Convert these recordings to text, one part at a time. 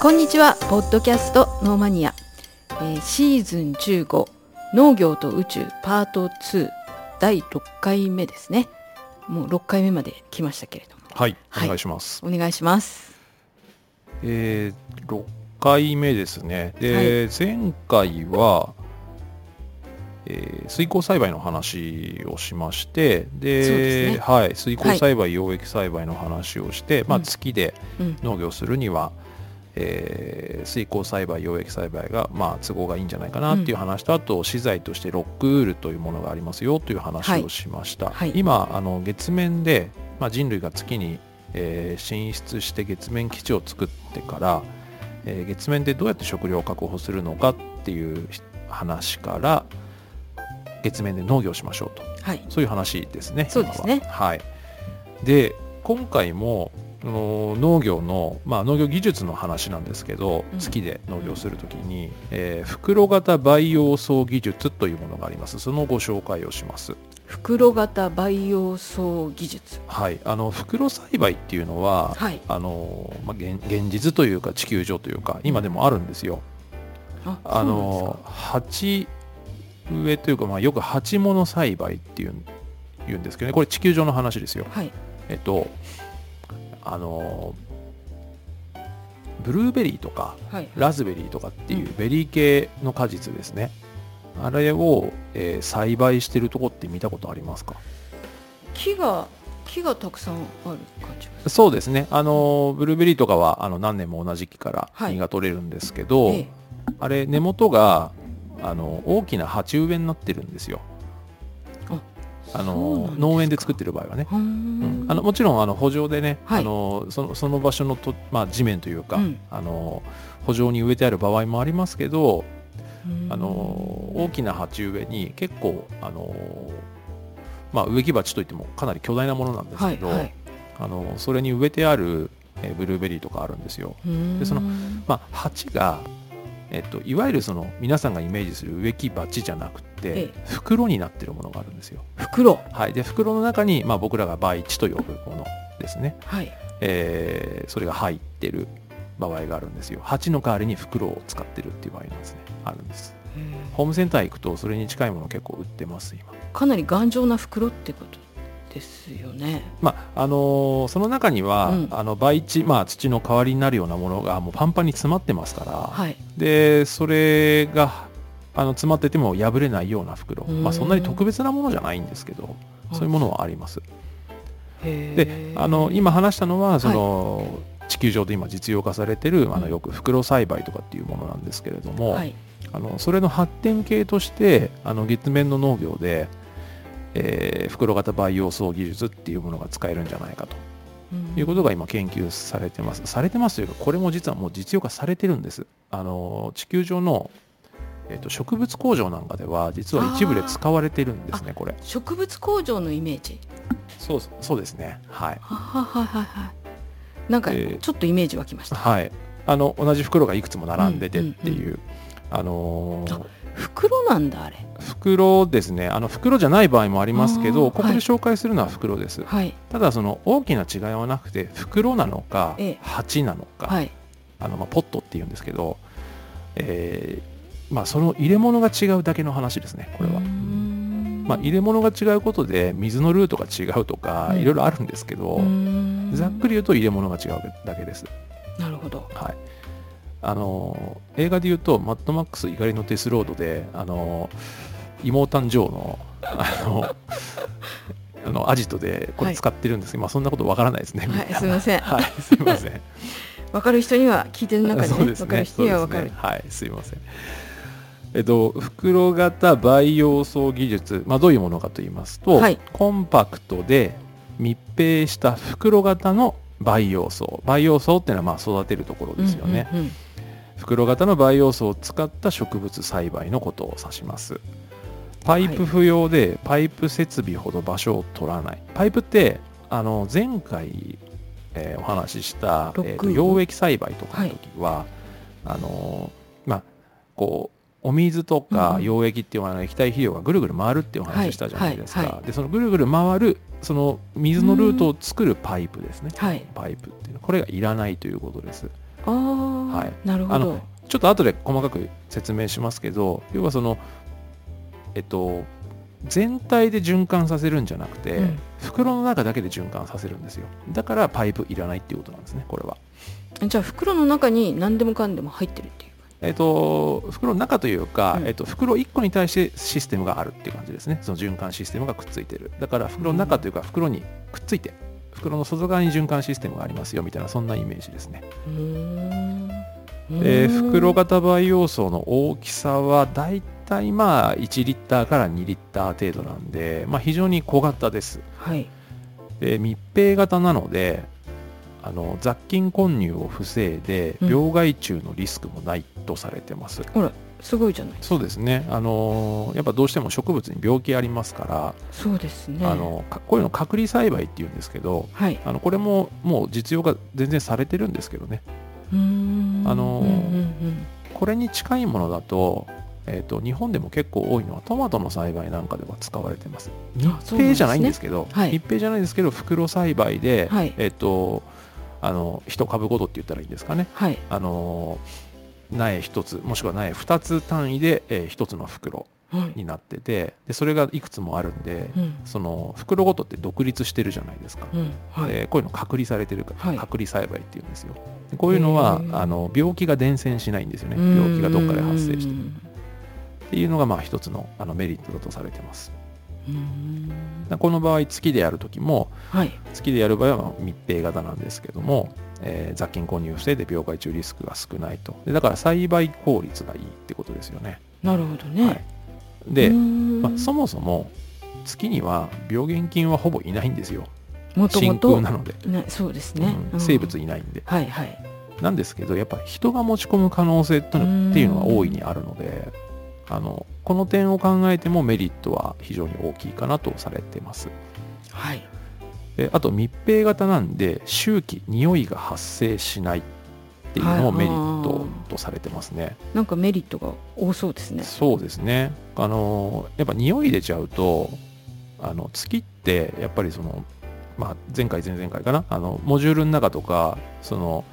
こんにちは。ポッドキャストノーマニア、えーシーズン15農業と宇宙パート2第6回目ですね。もう6回目まで来ましたけれども。はい、はい。お願いします。お願いします。えー、6回目ですね。で、前回は、えー水耕栽培の話をしまして、でね。はい、水耕栽培、養液栽培の話をして、まあ、うん。月でうん。農業するには、えー水耕栽培、養液栽培が、まあ、都合がいいんじゃないかなっていう話と、あと資材としてロックウールというものがありますよという話をしました。はい今あの月面で、まあ、人類が月に、えー進出して月面基地を作ってから、えー月面でどうやって食料を確保するのかっていう話から月面で農業しましょうとはいそういう話ですね。そうですね今ははい。で今回も農業の、まあ、農業技術の話なんですけど、うん。月で農業するときに、えー袋型培養槽技術というものがあります。そのご紹介をします。袋型培養槽技術。はい、あの袋栽培っていうのは、はい。あのまあ、現現実というか地球上というか今でもあるんですよ。ああの鉢植えというか、まあ、よく鉢物栽培っていうん言うんですけどね。これ地球上の話ですよ。そうなんですかえっとあのブルーベリーとかはいはい。ラズベリーとかっていううん。ベリー系の果実ですね、あれを、えー栽培してるとこって見たことありますか？木が木がたくさんある感じがそうですね。あのブルーベリーとかはあの何年も同じ木からはい。実が取れるんですけど、ええ。あれ根元があの大きな鉢植えになってるんですよああの農園で作ってる場合はね。うん。ん。あのもちろんあの補助でね、はい。あのそのその場所のと、まあ、地面というか、うん。あの補助に植えてある場合もありますけど、うん。あの大きな鉢植えに結構あの、まあ、植木鉢といってもかなり巨大なものなんですけど、はいはい。あのそれに植えてある、えーブルーベリーとかあるんですよ。でそのまあ、鉢が、えっと、いわゆるその皆さんがイメージする植木鉢じゃなくて、え袋になってるものがあるんですよ。袋。はい、で袋の中に、まあ、僕らが培地と呼ぶものですね、はい。えーそれが入ってる場合があるんですよ。鉢の代わりに袋を使ってるっていう場合なんですね。あるんです。ホームセンター行くとそれに近いもの結構売ってます今。かなり頑丈な袋ってことですよね。まああのーその中には、うん。あの培地、まあ、土の代わりになるようなものがもうパンパンに詰まってますから、はい。でそれがあの詰まってても破れないような袋、うん。まあ、そんなに特別なものじゃないんですけどそういうものはあります。へでーあの今話したのはその、地球上で今実用化されてるあうん。のよく袋栽培とかっていうものなんですけれども、はい。あのそれの発展系としてあの月面の農業で、えー袋型培養槽技術っていうものが使えるんじゃないかと。いうことが今研究されてます。されてますというかこれも実はもう実用化されてるんです。あの地球上のえっと植物工場なんかでは実は一部で使われてるんですねこれ。植物工場のイメージ？そうそうですね。はい。ははははは。いなんかえーちょっとイメージ湧きました、はい、あの同じ袋がいくつも並んでてっていう、あのーあ袋なんだあれ。袋ですね。あの袋じゃない場合もありますけどここはい。で紹介するのは袋です、はい。ただその大きな違いはなくて袋なのかええ。鉢なのか、はい。あのまあ、ポットっていうんですけど、えーまあ、その入れ物が違うだけの話ですねこれは。まあ、入れ物が違うことで水のルートが違うとかうんいろいろあるんですけど、ざっくり言うと入れ物が違うだけです。なるほど。はい、あの映画で言うと「マッドマックス怒りのデスロードで」あの妹誕生のあの あのアジトでこれ使ってるんです。けど、まあ、そんなことわからないですね。はいすいません。はい、すいません。分かる人には聞いてる中でね。ね。分かる人には分かる、ね。はい、すいません。えっと、袋型培養槽技術、まあ、どういうものかと言いますと、はい。コンパクトで密閉した袋型の培養槽培養槽っていうのはまあ育てるところですよね、うんうんうん袋型の培養槽を使った植物栽培のことを指します。パイプ不要でパイプ設備ほど場所を取らない。パイプってあの前回、えーお話しした、えーと養液栽培とかの時は、あのまあこうお水とうんかうん。溶液っていうあの液体肥料がぐるぐる回るっていうお話したじゃないですか、はいはいはでそのぐるぐる回るその水のルートを作るパイプですね。はい。パイプっていうの。これがいらないということです。あはい。なるほど。あのちょっと後で細かく説明しますけど要はそのえっと全体で循環させるんじゃなくて、うん。袋の中だけで循環させるんですよ。だからパイプいらないっていうことなんですねこれは。じゃあ袋の中に何でもかんでも入ってるっていうえっと袋の中というか、うん。えっと袋1個に対してシステムがあるっていう感じですね。その循環システムがくっついてる。だから袋の中というか袋にくっついて袋の外側に循環システムがありますよみたいなそんなイメージですね。うーんでうー。ん袋型培養層の大きさはだいたいまあ1リッターから2リッター程度なんで、まあ、非常に小型です。はい。で密閉型なのであの雑菌混入を防いでうん。病害虫のリスクもないとされてます、ほらすごいじゃない。そうですね。あのやっぱどうしても植物に病気ありますから、そうですね。あのかこういうの隔離栽培っていうんですけどはい。あのこれももう実用が全然されてるんですけどね。うーんあのーうんうんうん。これに近いものだと,、えー、と日本でも結構多いのはトマトの栽培なんかでは使われてます。密閉じゃないんですけどはい。密閉じゃないんですけど袋栽培で、はい。えっ、とあの一株ごとって言ったらいいんですかね。はい。あの苗一つもしくは苗二つ単位で、えー一つの袋。はいになっててでそれがいくつもあるんで、うん。その袋ごとって独立してるじゃないですか、でこういうの隔離されてるから、はい。隔離栽培っていうんですよ。でこういうのはあの病気が伝染しないんですよね。病気がどっかで発生して。うんっていうのがまあ一つのあのメリットだとされてます。この場合月でやる時もはい。月でやる場合はまあ密閉型なんですけども、えー雑菌混入を防いで病害虫リスクが少ないと。でだから栽培効率がいいってことですよね。なるほどね、はいで、まあ、そもそも月には病原菌はほぼいないんですよ。真もともと空なので、ねそうですね、うん。うん。生物いないんで。はいはい。なんですけどやっぱ人が持ち込む可能性っていうのが大いにあるのであのこの点を考えてもメリットは非常に大きいかなとされてます。はい。であと密閉型なんで周期匂いが発生しないっていうのもメリットとされてますね、なんかメリットが多そうですね。そうですね。あのやっぱ匂い出ちゃうとあの月ってやっぱりその、まあ、前回前々回かな？あのモジュールの中とかその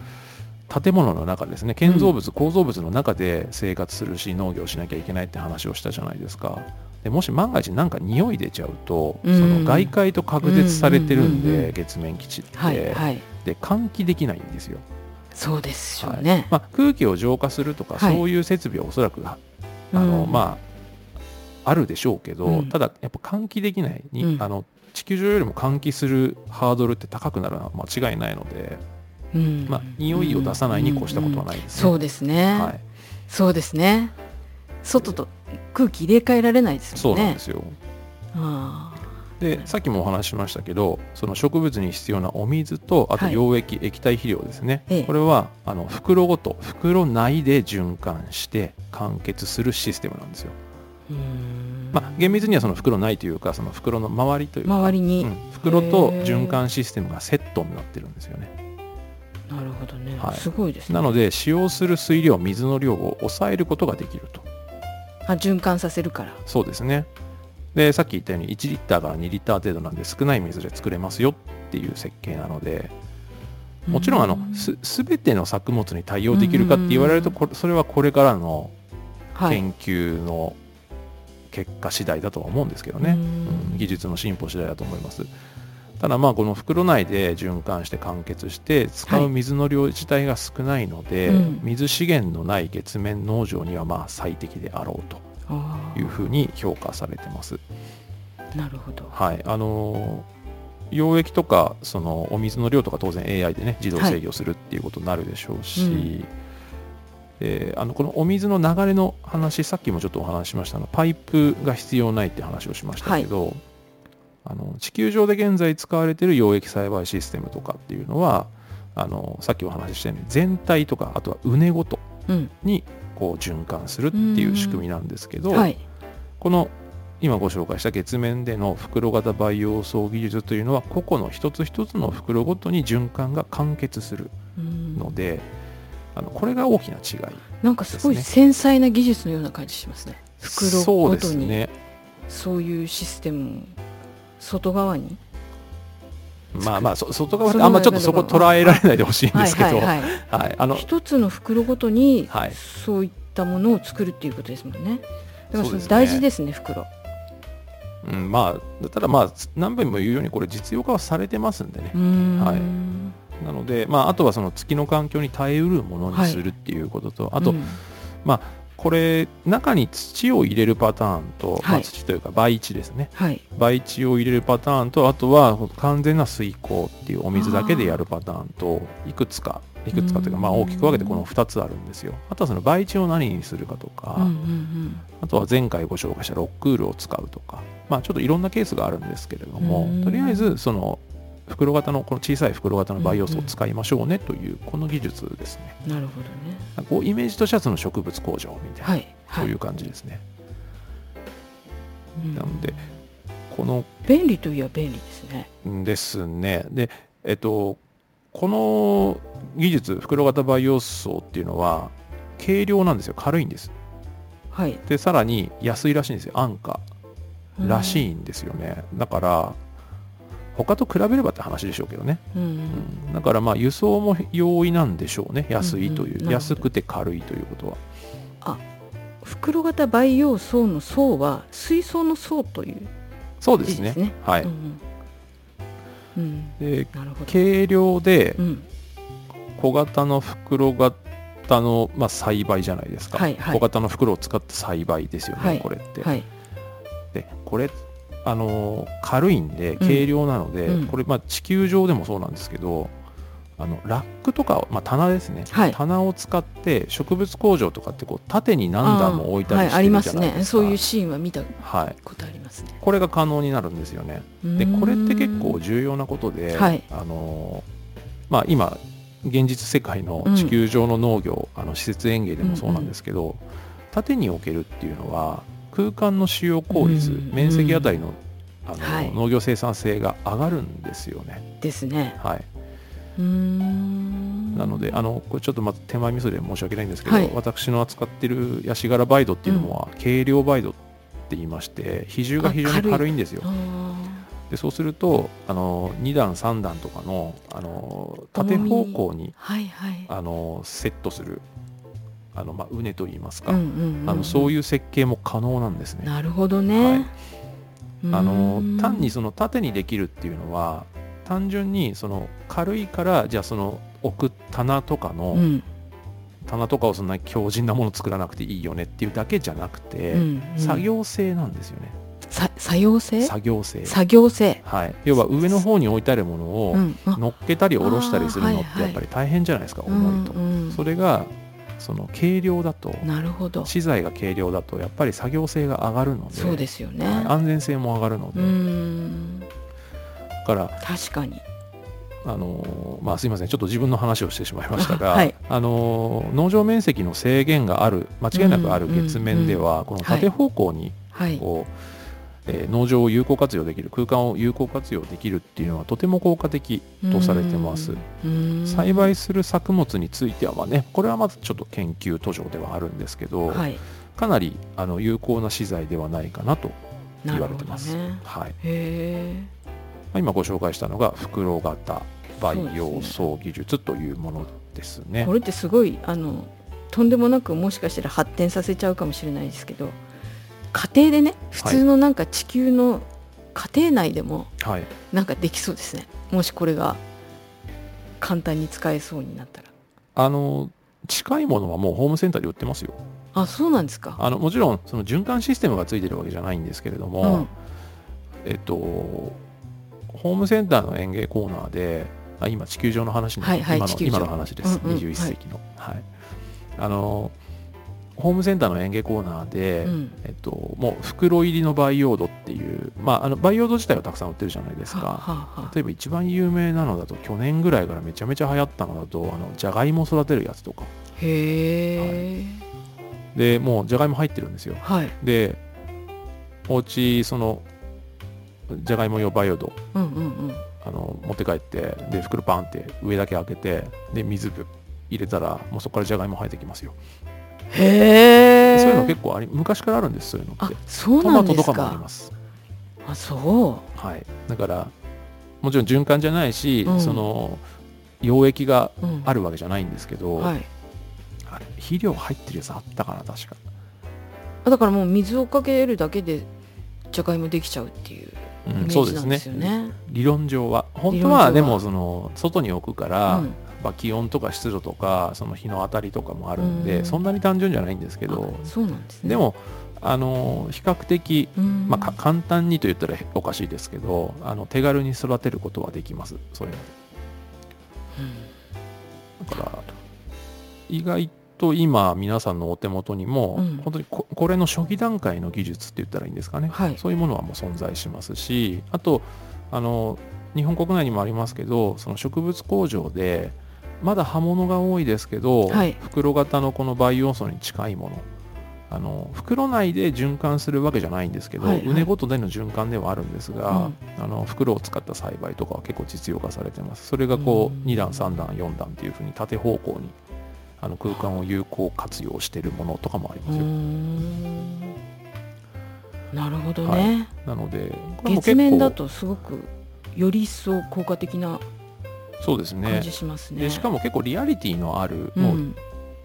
建物の中ですね。建造物、構造物の中で生活するし農業しなきゃいけないって話をしたじゃないですか。でもし万が一なんか匂い出ちゃうと、うん。その外界と隔絶されてるんで、うんうんうんうん。月面基地って、はいはい。で換気できないんですよそうでしょうはい。ね、まあ、空気を浄化するとか、はい。そういう設備はおそらくあの、うん。まああるでしょうけど、うん。ただやっぱ換気できないに、うん。あの地球上よりも換気するハードルって高くなるのは間違いないので、うん。まあ、匂いを出さないに越したことはないですね。そうですね、はい、そうですね。外と空気入れ替えられないですそもね。うんなんですよ。あでさっきもお話ししましたけどその植物に必要なお水とあとはい。溶液、液体肥料ですね、ええ。これはあの袋ごと袋内で循環して完結するシステムなんですよ。まあ、厳密にはその袋内というかその袋の周りというか、周りに、うん袋と循環システムがセットになってるんですよね。なるほどね、はい。すごいですね。なので使用する水量水の量を抑えることができると。あ循環させるから。そうですねでさっき言ったように1リッターから2リッター程度なんで少ない水で作れますよっていう設計なのでもちろんあのす全ての作物に対応できるかって言われるとこれそれはこれからのはい。研究の結果次第だとは思うんですけどね、うん。うん技術の進歩次第だと思います。ただまあこの袋内で循環して完結して使う水の量自体が少ないので、うん。水資源のない月面農場にはまあ最適であろうというふうに評価されてます。なるほど。はい。あのー溶液とかそのお水の量とか当然 AI でね自動制御するっていうことになるでしょうし、うんえーあのこのお水の流れの話さっきもちょっとお話ししましたがパイプが必要ないって話をしましたけど、あの地球上で現在使われている溶液栽培システムとかっていうのはあのさっきお話ししたように全体とかあとは畝ごとうん。にこう循環するっていう仕組みなんですけど、はい。この今ご紹介した月面での袋型培養層技術というのは個々の一つ一つの袋ごとに循環が完結するうん。ので、あのこれが大きな違いなんかすごい繊細な技術のような感じしますね。袋そうでごとにすね。そういうシステム。を外側に？まあまあそ外側あんまちょっとそこ捉えられないでほしいんではいすけど、はいはいはい、あの一つの袋ごとにはい。そういったものを作るっていうことですもんね。だから大事ですね袋。うん、まあただまあ何遍も言うようにこれ実用化はされてますんでね。はい。なので、まあ、あとはその月の環境に耐えうるものにするっていうことと、あと、うんこれ中に土を入れるパターンと、まあ、はい土というか培地ですね。はい。培地を入れるパターンとあとは完全な水耕っていうお水だけでやるパターンといくつかいくつかというかまあ大きく分けてこの2つあるんですよ。あとはその培地を何にするかとか、うんうん。あとは前回ご紹介したロックールを使うとかまあちょっといろんなケースがあるんですけれどもうん。とりあえずその袋型のこの小さい袋型の培養素を使いましょうねというこの技術ですねうんなるほどねこうイメージとしてはその植物工場みたいな、はいはいそういう感じですねうんなのでこの便利といえば便利ですねですね。で、えっと、この技術、袋型培養層っていうのは、軽量なんですよ。軽いんです。はいで、さらに安いらしいんですよ。安価らしいいんですよね。だから、他と比べればって話でしょうけどね。うん。うん。だからまあ輸送も容易なんでしょうね。安いという。うんうん安くて軽いということは。袋型培養層の層は水槽の層という。そうですね。はい。うんうん。うん。で、軽量でうん。小型の袋型の、まあ、栽培じゃないですか、はいはい。小型の袋を使って栽培ですよね、はい。これって、はい。でこれあのー軽いんで軽量なので、うん。これ、まあ、地球上でもそうなんですけどあのラックとかを、まあ、棚ですね、はい。棚を使って植物工場とかってこう縦に何段も置いたりはい、してるありますじゃないですか、ね。そういうシーンは見たはい、ことありますね。これが可能になるんですよね。でこれって結構重要なことで、はい。あのまあ、今現実世界の地球上の農業、あの施設園芸でもそうなんですけど、縦に置けるっていうのは空間の使用効率、うん。面積あたりのあの、はい。農業生産性が上がるんですよね。ですね。はい、なのであのこれちょっとまず手前味噌で申し訳ないんですけど、はい。私の扱ってるヤシ殻バイドっていうのは、軽量バイドって言いまして比重が非常にあ軽いんですよ。あでそうするとあの2段3段とかのあの縦方向にーはいはい。あのセットするあの、まあ、畝といいますか、あのそういいう設計も可能なんですね。なるほどね、はい。あの単にその縦にできるっていうのは単純にその軽いからじゃあその置く棚とかの、うん。棚とかをそんな強靭なもの作らなくていいよねっていうだけじゃなくて、うんうん。作業性なんですよね。さ作業性？作業性。作業性。はい。要は上の方に置いてあるものを乗っけたり下ろしたりするのってやっぱり大変じゃないですか、重いと、うんうん。それがその軽量だとなるほど。資材が軽量だとやっぱり作業性が上がるのでそうですよね、はい安全性も上がるので、だから確かに。あのーまあ、すいません。ちょっと自分の話をしてしまいましたが、あはい。あのー農場面積の制限がある間違いなくある月面では、この縦方向にはい。こう、えー農場を有効活用できる空間を有効活用できるっていうのはとても効果的とされてます。うん栽培する作物についてはまあねこれはまずちょっと研究途上ではあるんですけど、はいかなりあの有効な資材ではないかなと言われてます。ねはい、へえまあ今ご紹介したのが袋型培養層技術というものですね。これってすごいあのとんでもなくもしかしたら発展させちゃうかもしれないですけど家庭でね普通のなんか地球の家庭内でもはい、なんかできそうですね。もしこれが簡単に使えそうになったら。あの近いものはもうホームセンターで売ってますよ。あそうなんですか。あのもちろんその循環システムがついてるわけじゃないんですけれども、うん。えっとホームセンターの園芸コーナーであ今地球上の話に、はいはい今の今の話です、うんうん21世紀の、はい。あのホームセンターの園芸コーナーで、うん。えっと、もう袋入りの培養土っていう、まあ、あの培養土自体はたくさん売ってるじゃないですか。ははは例えば一番有名なのだと去年ぐらいからめちゃめちゃ流行ったのだとあのじゃがいも育てるやつとか。へえ。でもうじゃがいも入ってるんですよ。はい。でお家そのじゃがいも用培養土うんうんうん。あの持って帰ってで袋パンって上だけ開けてで水ぶ入れたらもうそこからじゃがいも生えてきますよへえそういうの結構あり昔からあるんですそういうのあって。そうトマトとなんですか。かもあります。あそう。はい。だからもちろん循環じゃないし、うん。その溶液がうん。あるわけじゃないんですけど、はい。あれ肥料入ってるやつあったかな確か。あだからもう水をかけるだけでじゃがいもできちゃうっていうイうんメージなんですよね。理論上は。本当はは。でもその外に置くから、うんまあ、気温とか湿度とかその日の当たりとかもあるんで、うん。そんなに単純じゃないんですけどあそうなんですね。でもあの比較的、うん、まあ、か簡単にと言ったらおかしいですけどあの手軽に育てることはできますそういうの。だから意外と今皆さんのお手元にも、うん。本当にここれの初期段階の技術って言ったらいいんですかね、はい。そういうものはもう存在しますしあとあの日本国内にもありますけどその植物工場でまだ葉物が多いですけど、はい。袋型のこの培養素に近いもの。あの袋内で循環するわけじゃないんですけど、はいはい。畝ごとでの循環ではあるんですが、うん。あの袋を使った栽培とかは結構実用化されてます。それがこうん。う2段3段4段っていうふうに縦方向にあの空間を有効活用しているものとかもありますよ、ん。なるほどね。なので月面だ結とすごくより一層効果的な構そうです感ねじしますね。でしかも結構リアリティのある、うん。もう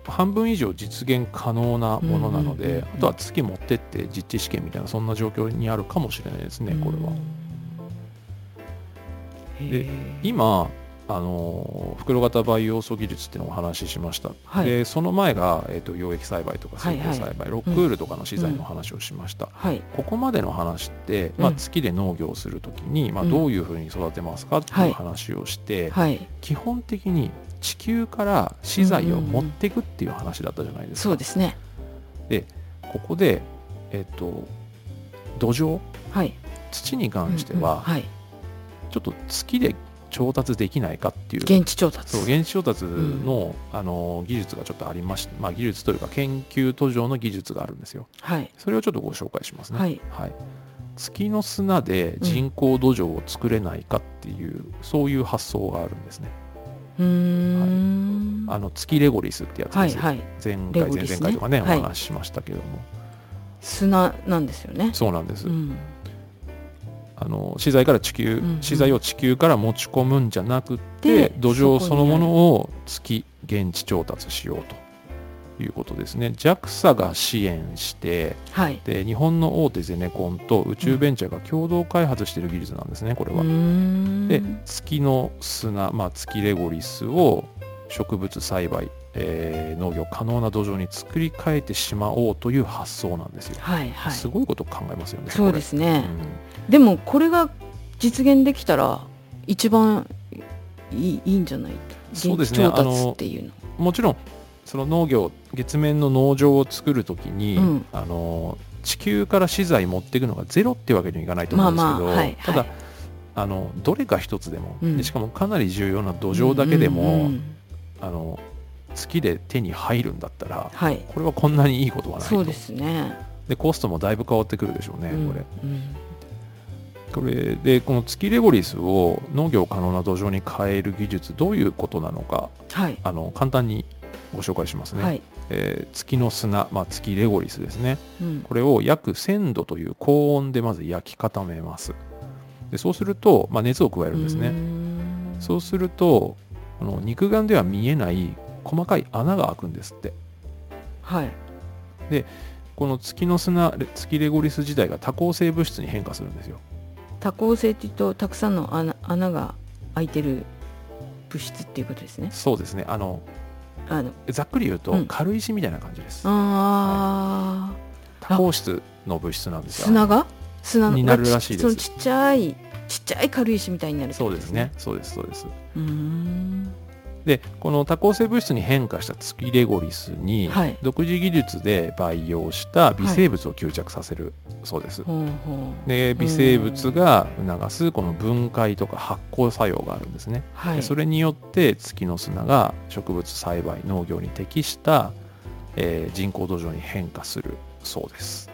半分以上実現可能なものなので、あとは月持ってって実地試験みたいなそんな状況にあるかもしれないですねこれは。で今あの袋型培養素技術っていうのをお話ししました、はい。でその前が、えー、と溶液栽培とか水耕栽培、はいはいロックウールとかの資材の話をしました、はい。ここまでの話って、まあ、うん月で農業をするときに、まあ、うん。どういうふうに育てますかっていう話をして、はい。基本的に地球から資材を持っていくっていう話だったじゃないですか、そうですね。ここで、えっと土壌はい。土に関してうんうんははい。ちょっと月で調達できないかっていう。現地調達。そう現地調達の,、あの技術がちょっとありまして、まあ、技術というか研究途上の技術があるんですよ。はい。それをちょっとご紹介しますね。はい。月の砂で人工土壌を作れないかっていう、そういう発想があるんですね。うーん。あの月レゴリスってやつですよ、はいはい。前レ回前々回とかね、はい。お話ししましたけども。砂なんですよね。そうなんです、うんあの資材から地球、うんうん資材を地球から持ち込むんじゃなくてで土壌そのものを月現地調達しようということですね JAXA が支援してはい。で日本の大手ゼネコンと宇宙ベンチャーが共同開発している技術なんですねこれは。で月の砂、まあ、月レゴリスを植物栽培、えー農業可能な土壌に作り変えてしまおうという発想なんですよ。はいはい。すごいこと考えますよね。そうですねこ。でもこれが実現できたら一番いいいいんじゃない？そうですね現地調達っていうの。うんもちろんその農業月面の農場を作るときに、うんあの地球から資材持っていくのがゼロってわけにはいかないと思うんですけど、まあまあはいただ、はいあのどれか一つでも、うんでしかもかなり重要な土壌だけでも、うんうんうんあの月で手に入るんだったらはい。これはこんなにいいことはないと。そうですね。でコストもだいぶ変わってくるでしょうね、うんこれ。うん。これでこの月レゴリスを農業可能な土壌に変える技術どういうことなのかはい。あの簡単にご紹介しますね、はい。えー月の砂、まあ、月レゴリスですね。うん。これを約1000度という高温でまず焼き固めます。でそうすると、まあ、熱を加えるんですね、そうするとこの肉眼では見えない細かい穴が開くんですって。はい。この月の砂レ月レゴリス自体が多孔性物質に変化するんですよ。多孔性っていうとたくさんの穴穴が開いてる物質っていうことですね。そうですね。あのあのざっくり言うとうん。軽石みたいな感じです、あ多孔質の物質なんーですよ。砂が？砂のになるらしいです。そのちっちゃいちっちゃい軽石みたいになるそうですね。そうですそうです。うーんでこの多孔性物質に変化した月レゴリスに、はい。独自技術で培養した微生物を吸着させるそうです、ほうほう。で微生物が促すこの分解とか発酵作用があるんですね、はい。でそれによって月の砂が植物栽培農業に適した、えー人工土壌に変化するそうです。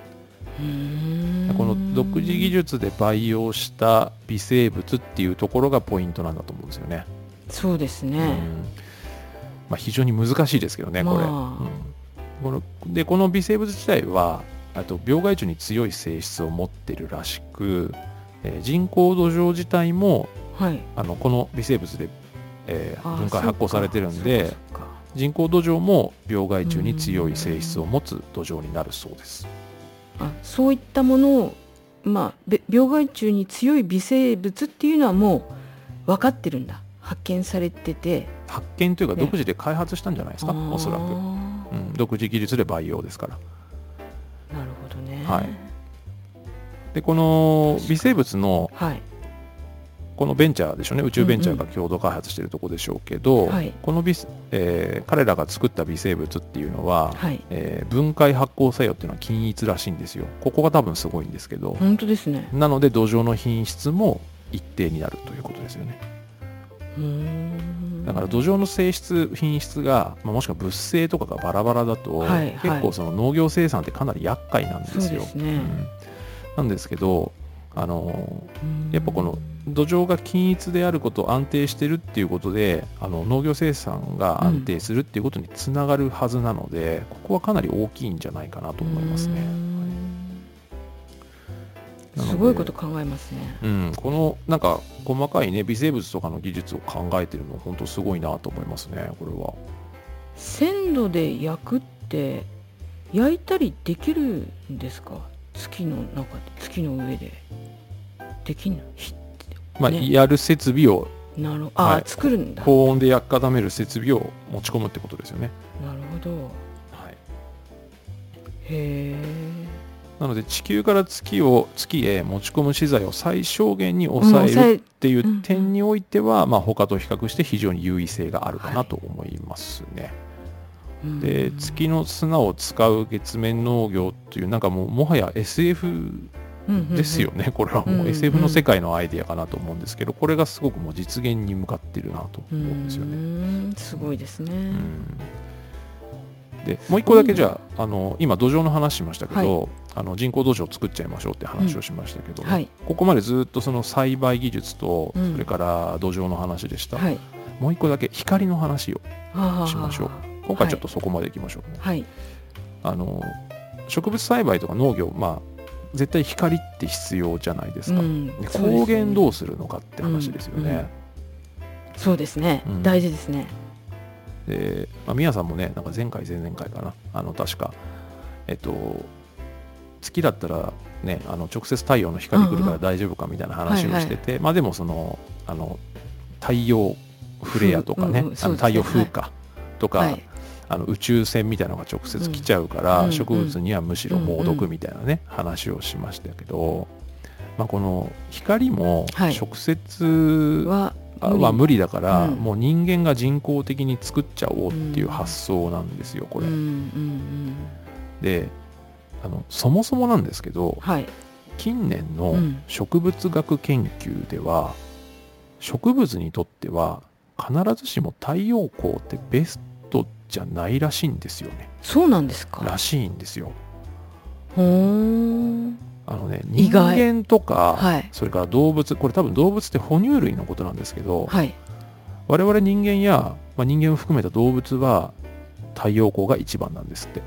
この独自技術で培養した微生物っていうところがポイントなんだと思うんですよね。そうですうん。ね。まあ、非常に難しいですけどね、これ。まあうん。このでこの微生物自体はあと病害虫に強い性質を持ってるらしく、えー人工土壌自体もはい。あのこの微生物で、えー分解発酵されてるんそで人工土壌も病害虫に強い性質を持つ土壌になるそうです。あそういったものをまあべ病害虫に強い微生物っていうのはもう分かってるんだ発見されてて。発見というかね。独自で開発したんじゃないですか、おそらく、うん、独自技術で培養ですから。なるほどね。はい。でこの微生物のはい。このベンチャーでしょうね。宇宙ベンチャーが共同開発しているところでしょうけど、はい。この微、えー彼らが作った微生物っていうのは、はい。えー分解発酵作用っていうのは均一らしいんですよ。ここが多分すごいんですけど、本当ですね。なので土壌の品質も一定になるということですよねだから土壌の性質品質が、まあ、もしくは物性とかがバラバラだと、はいはい。結構その農業生産ってかなり厄介なんですよ。すね。ん。なんですけどあのうん。やっぱこの土壌が均一であること安定してるっていうことであの農業生産が安定するっていうことにつながるはずなので、ここはかなり大きいんじゃないかなと思いますね。ん。なのですごいこと考えますね。うん、このなんか細かいね微生物とかの技術を考えてるの本当すごいなと思いますねこれは。鮮度で焼くって焼いたりできるんですか？月の中で。月の上で。できんの？ひまあ、ね。やる設備をなるあ、はい。作るんだ。なる高温で焼き固める設備を持ち込むってことですよね。ほど。はい、へえなので地球から月を月へ持ち込む資材を最小限に抑えるっていう点においては、まあ、他と比較して非常に優位性があるかなと思いますね。で月の砂を使う月面農業というなんかもうもはや SF ですよね、これはもう。SF の世界のアイデアかなと思うんですけどこれがすごくもう実現に向かってるなとう思うんですよね。んすごいですね、うんでもう一個だけじゃああの今土壌の話しましたけど、あの人工土壌を作っちゃいましょうって話をしましたけど、はい。ここまでずっとその栽培技術と、うん。それから土壌の話でした、はい。もう一個だけ光の話をあしましょう。今回ちょっとそこまでいきましょう、はい。あの植物栽培とか農業まあ絶対光って必要じゃないですか、うん。光源どうするのかって話ですよね、そうですね、うん。大事ですねで、まあ、宮さんもねなんか前回前々回かなあの確かえっと月だったらねあの直接太陽の光来るから大丈夫かみたいな話をしてて、まあでもそのあの太陽フレアとかね,、あの太陽風化とか、はい。あの宇宙船みたいなのが直接来ちゃうから、うん植物にはむしろ猛毒みたいなね、話をしましたけど、まあ、この光もはい。直接はは無理だから、うん。もう人間が人工的に作っちゃおうっていう発想なんですよこれ。うんうんであのそもそもなんですけどうんはい。近年のうん。植物学研究では、植物にとっては必ずしも太陽光ってベストじゃないらしいんですよね。そうなんですか。らしいんですよ。ほーんあのね人間とか、はい。それから動物これ多分動物って哺乳類のことなんですけど、はい。我々人間や、まあ、人間を含めた動物は太陽光が一番なんですって。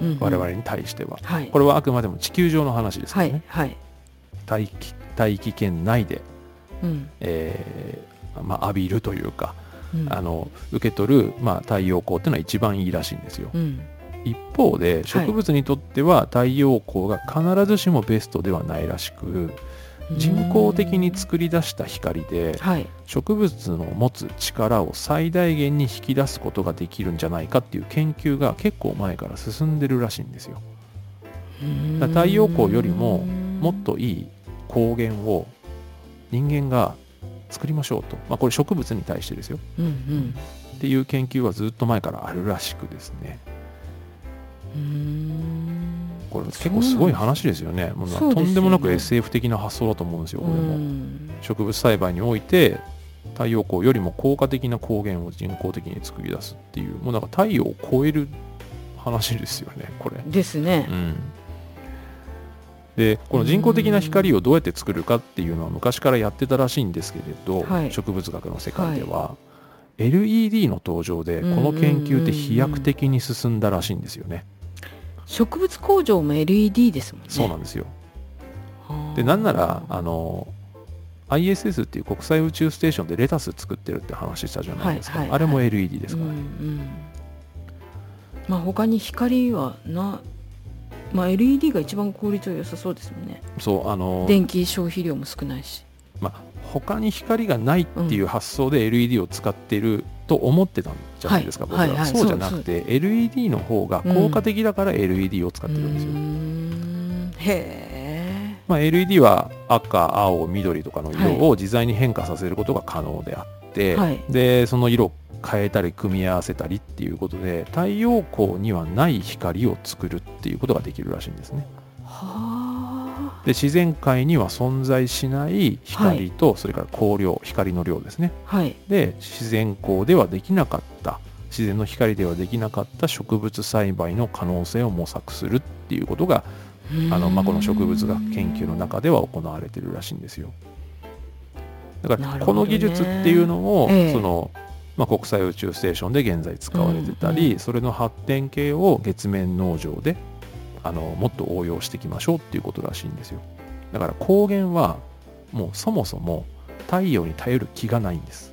うんうん。我々に対しては、はい。これはあくまでも地球上の話ですかはらね、いはい。大気大気圏内で、うん。えーまあ、浴びるというか、うん。あの受け取る、まあ、太陽光っていうのは一番いいらしいんですよ。うん一方で植物にとっては太陽光が必ずしもベストではないらしく人工的に作り出した光ではい。植物の持つ力を最大限に引き出すことができるんじゃないかっていう研究が結構前から進んでるらしいんですよ。太陽光よりももっといい光源を人間が作りましょうと、まあ、これ植物に対してですよ。うんうん。っていう研究はずっと前からあるらしくですねこれ結構すごい話ですよね。もうとんでもなく SF 的な発想だと思うんですよこれうも。ん植物栽培において太陽光よりも効果的な光源を人工的に作り出すっていうもうなんか太陽を超える話ですよねこれ。ですね。うん。でこの人工的な光をどうやって作るかっていうのは昔からやってたらしいんですけれど、はい。植物学の世界では、LED の登場でこの研究って飛躍的に進んだらしいんですよね。植物工場も LED ですもんね。そうなんですよ。はあ。でなんならあの ISS っていう国際宇宙ステーションでレタス作ってるって話したじゃないですか、はいはいあれも LED ですから。ね、うんうん。まあ他に光はなまあ LED が一番効率は良さそうですもんね。そうあの電気消費量も少ないし。まあ、他に光がないっていう発想で LED を使っていると思ってたんじゃないですか、僕ら、はそうじゃなくて LED の方が効果的だから LED を使ってるんですよ、へえまあ、LED は赤青緑とかの色を自在に変化させることが可能であって、はい。でその色を変えたり組み合わせたりっていうことで太陽光にはない光を作るっていうことができるらしいんですね。はあで自然界には存在しない光と、それから光量光の量ですね。はい。で自然光ではできなかった自然の光ではできなかった植物栽培の可能性を模索するっていうことがあの、まあ、この植物学研究の中では行われてるらしいんですよ。だからこの技術っていうのを、ええ。そのまあ、国際宇宙ステーションで現在使われてたり、うんうん。それの発展系を月面農場であのもっと応用していきましょうっていうことらしいんですよ。だから光源はもうそもそも太陽に頼る気がないんです。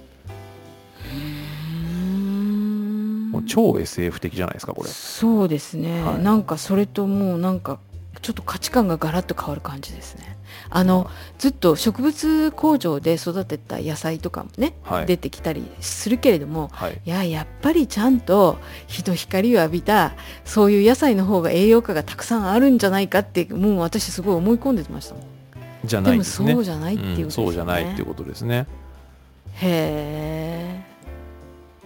もう超 SF 的じゃないですかこれ。そうですね、はい。なんかそれともうなんかちょっと価値観がガラッと変わる感じですねあのずっと植物工場で育てた野菜とかもね、はい。出てきたりするけれどもはい。いややっぱりちゃんと日の光を浴びたそういう野菜の方が栄養価がたくさんあるんじゃないかってもう私すごい思い込んでましたもん。じゃないでもんですねそうじゃないっていうことうんですよね、そうじゃないっていうことですね。へえ。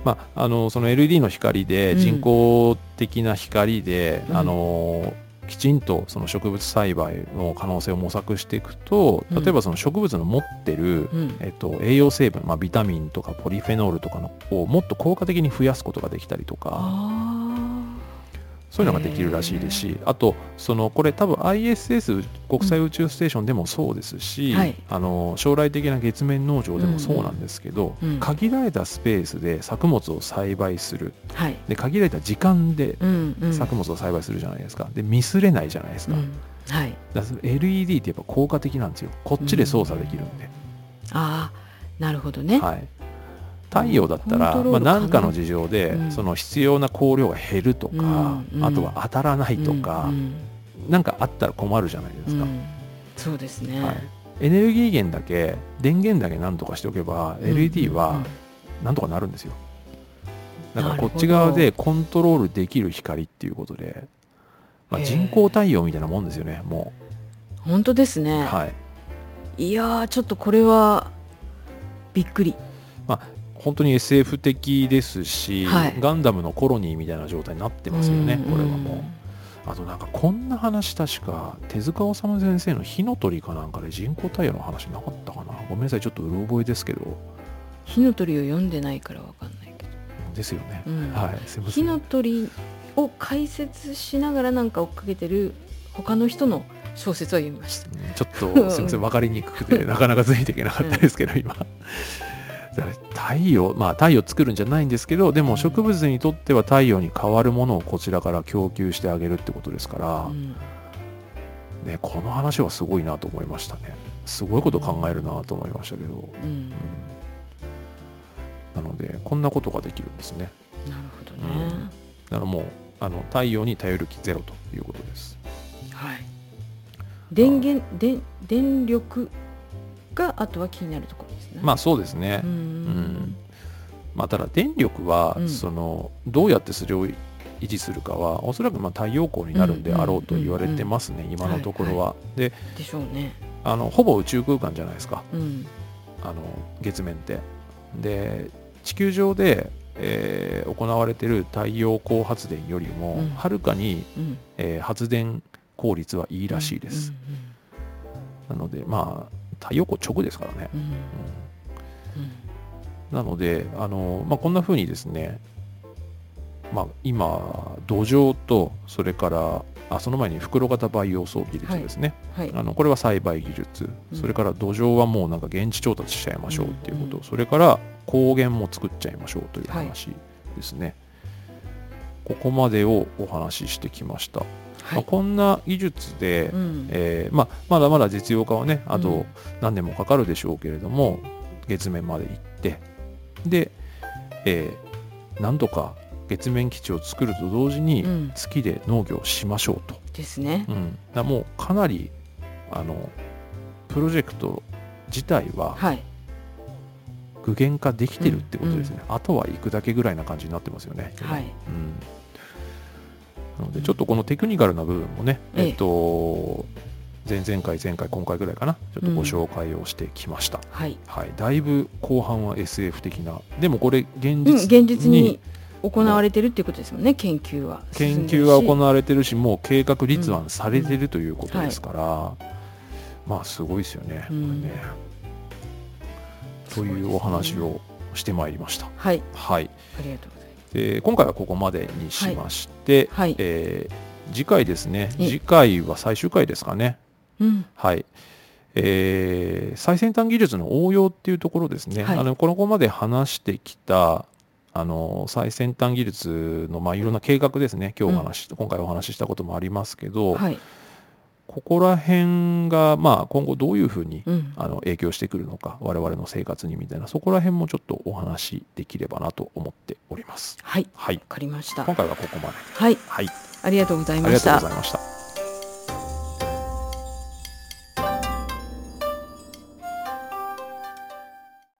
まあ、あのその LED の光でうん。人工的な光で、うん。あのきちんとその植物栽培の可能性を模索していくとうん。例えばその植物の持ってる、うん。えっと、栄養成分、まあ、ビタミンとかポリフェノールとかのをもっと効果的に増やすことができたりとか。あそういうのができるらしいですしあとそのこれ多分 ISS 国際宇宙ステーションでもそうですし、はい。あの将来的な月面農場でもそうなんですけど、うん。うん限られたスペースで作物を栽培する。ーはい。で限られた時間でうんうん。作物を栽培するじゃないですか。でミスれないじゃないですか,、うん。はい。だから LED ってやっぱ効果的なんですよ。こっちで操作できるんで、ああなるほどね、はい、太陽だったら、まあ、何かの事情で、うん。その必要な光量が減るとか、あとは当たらないとか、うんうん。なんかあったら困るじゃないですか、うん。そうですね、はい、エネルギー源だけ電源だけ何とかしておけば、うん LED はうんうん。なんとかなるんですよ。だからこっち側でコントロールできる光っていうことで、まあ、人工太陽みたいなもんですよねも本当ですう、ね、はい。い、やーちょっとこれはびっくり本当に SF 的ですし、はい。ガンダムのコロニーみたいな状態になってますよね、うんこれはもう。あとなんかこんな話確か手塚治虫先生の火の鳥かなんかで人工太陽の話なかったかな。ごめんなさいちょっとうろ覚えですけど。火の鳥を読んでないからわかんないけど、ですよね、うん。はいすいませ火んの鳥を解説しながらなんか追っかけてる他の人の小説を読みました。うんちょっとすみません 分かりにくくてなかなかついていけなかったですけど、今太陽まあ太陽作るんじゃないんですけどでも植物にとっては太陽に代わるものをこちらから供給してあげるってことですから、うん。ね、この話はすごいなと思いましたね。すごいこと考えるなと思いましたけど、うん。うん。なのでこんなことができるんですね。なるほどね、だからもうあの太陽に頼る気ゼロということです。はい。電源電電力があとは気になるとこ。ろまあそうですね、うん。うん。まあ、ただ電力は、うん。そのどうやってそれを維持するかはおそらくまあ太陽光になるんであろうと言われてますね、今のところは。ででしょうね。あのほぼ宇宙空間じゃないですか。うん。あの月面って。で地球上で、えー行われている太陽光発電よりも、うん。はるかに、うん。えー発電効率はいいらしいです。なのでまあ太陽光直ですからね。うんうんうん。うんなので、あのまあ、こんな風にですね、まあ、今、土壌と、それから、あその前に袋型培養層技術ですね、はい。あのこれは栽培技術、うん。それから土壌はもうなんか現地調達しちゃいましょうっていうこと、うんそれから光源も作っちゃいましょうという話ですね。ここまでをお話ししてきました、はい。まあ、こんな技術で、うん。えーまあ、まだまだ実用化はねあとうん何年もかかるでしょうけれども、月面まで行ってで、えーなんとか月面基地を作ると同時にうん月で農業をしましょうと、ですねう。ん、だもうかなりあのプロジェクト自体ははい。具現化できてるってことですね、あとは行くだけぐらいな感じになってますよね。今はい。うんなのでちょっとこのテクニカルな部分もね、えええっと前々回前回今回ぐらいかな。ちょっとご紹介をしてきました、はい。はい。だいぶ後半は SF 的な。でもこれ現うん、実現実に行われてるっていうことですもんね。研究は。研究が行わわれてるしもう計画立案されてるということですから、まあすごいですよね,、これうんね。というお話をしてまいりました。はい。はい。ありがとうございます。で今回はここまでにしまして、はい。えー次回ですね。え。次回は最終回ですかねうん。はい、えー最先端技術の応用っていうところですね、はいあのこのこまで話してきたあの最先端技術の、まあ、いろんな計画ですね今日お話し、今回お話ししたこともありますけど、はい。ここら辺が、まあ、今後どういうふうにうん。あの影響してくるのか我々の生活にみたいなそこら辺もちょっとお話しできればなと思っております。はい。はいわかりました。今回はここまで。はい。はい、ありがとうございありがとうました。ございました。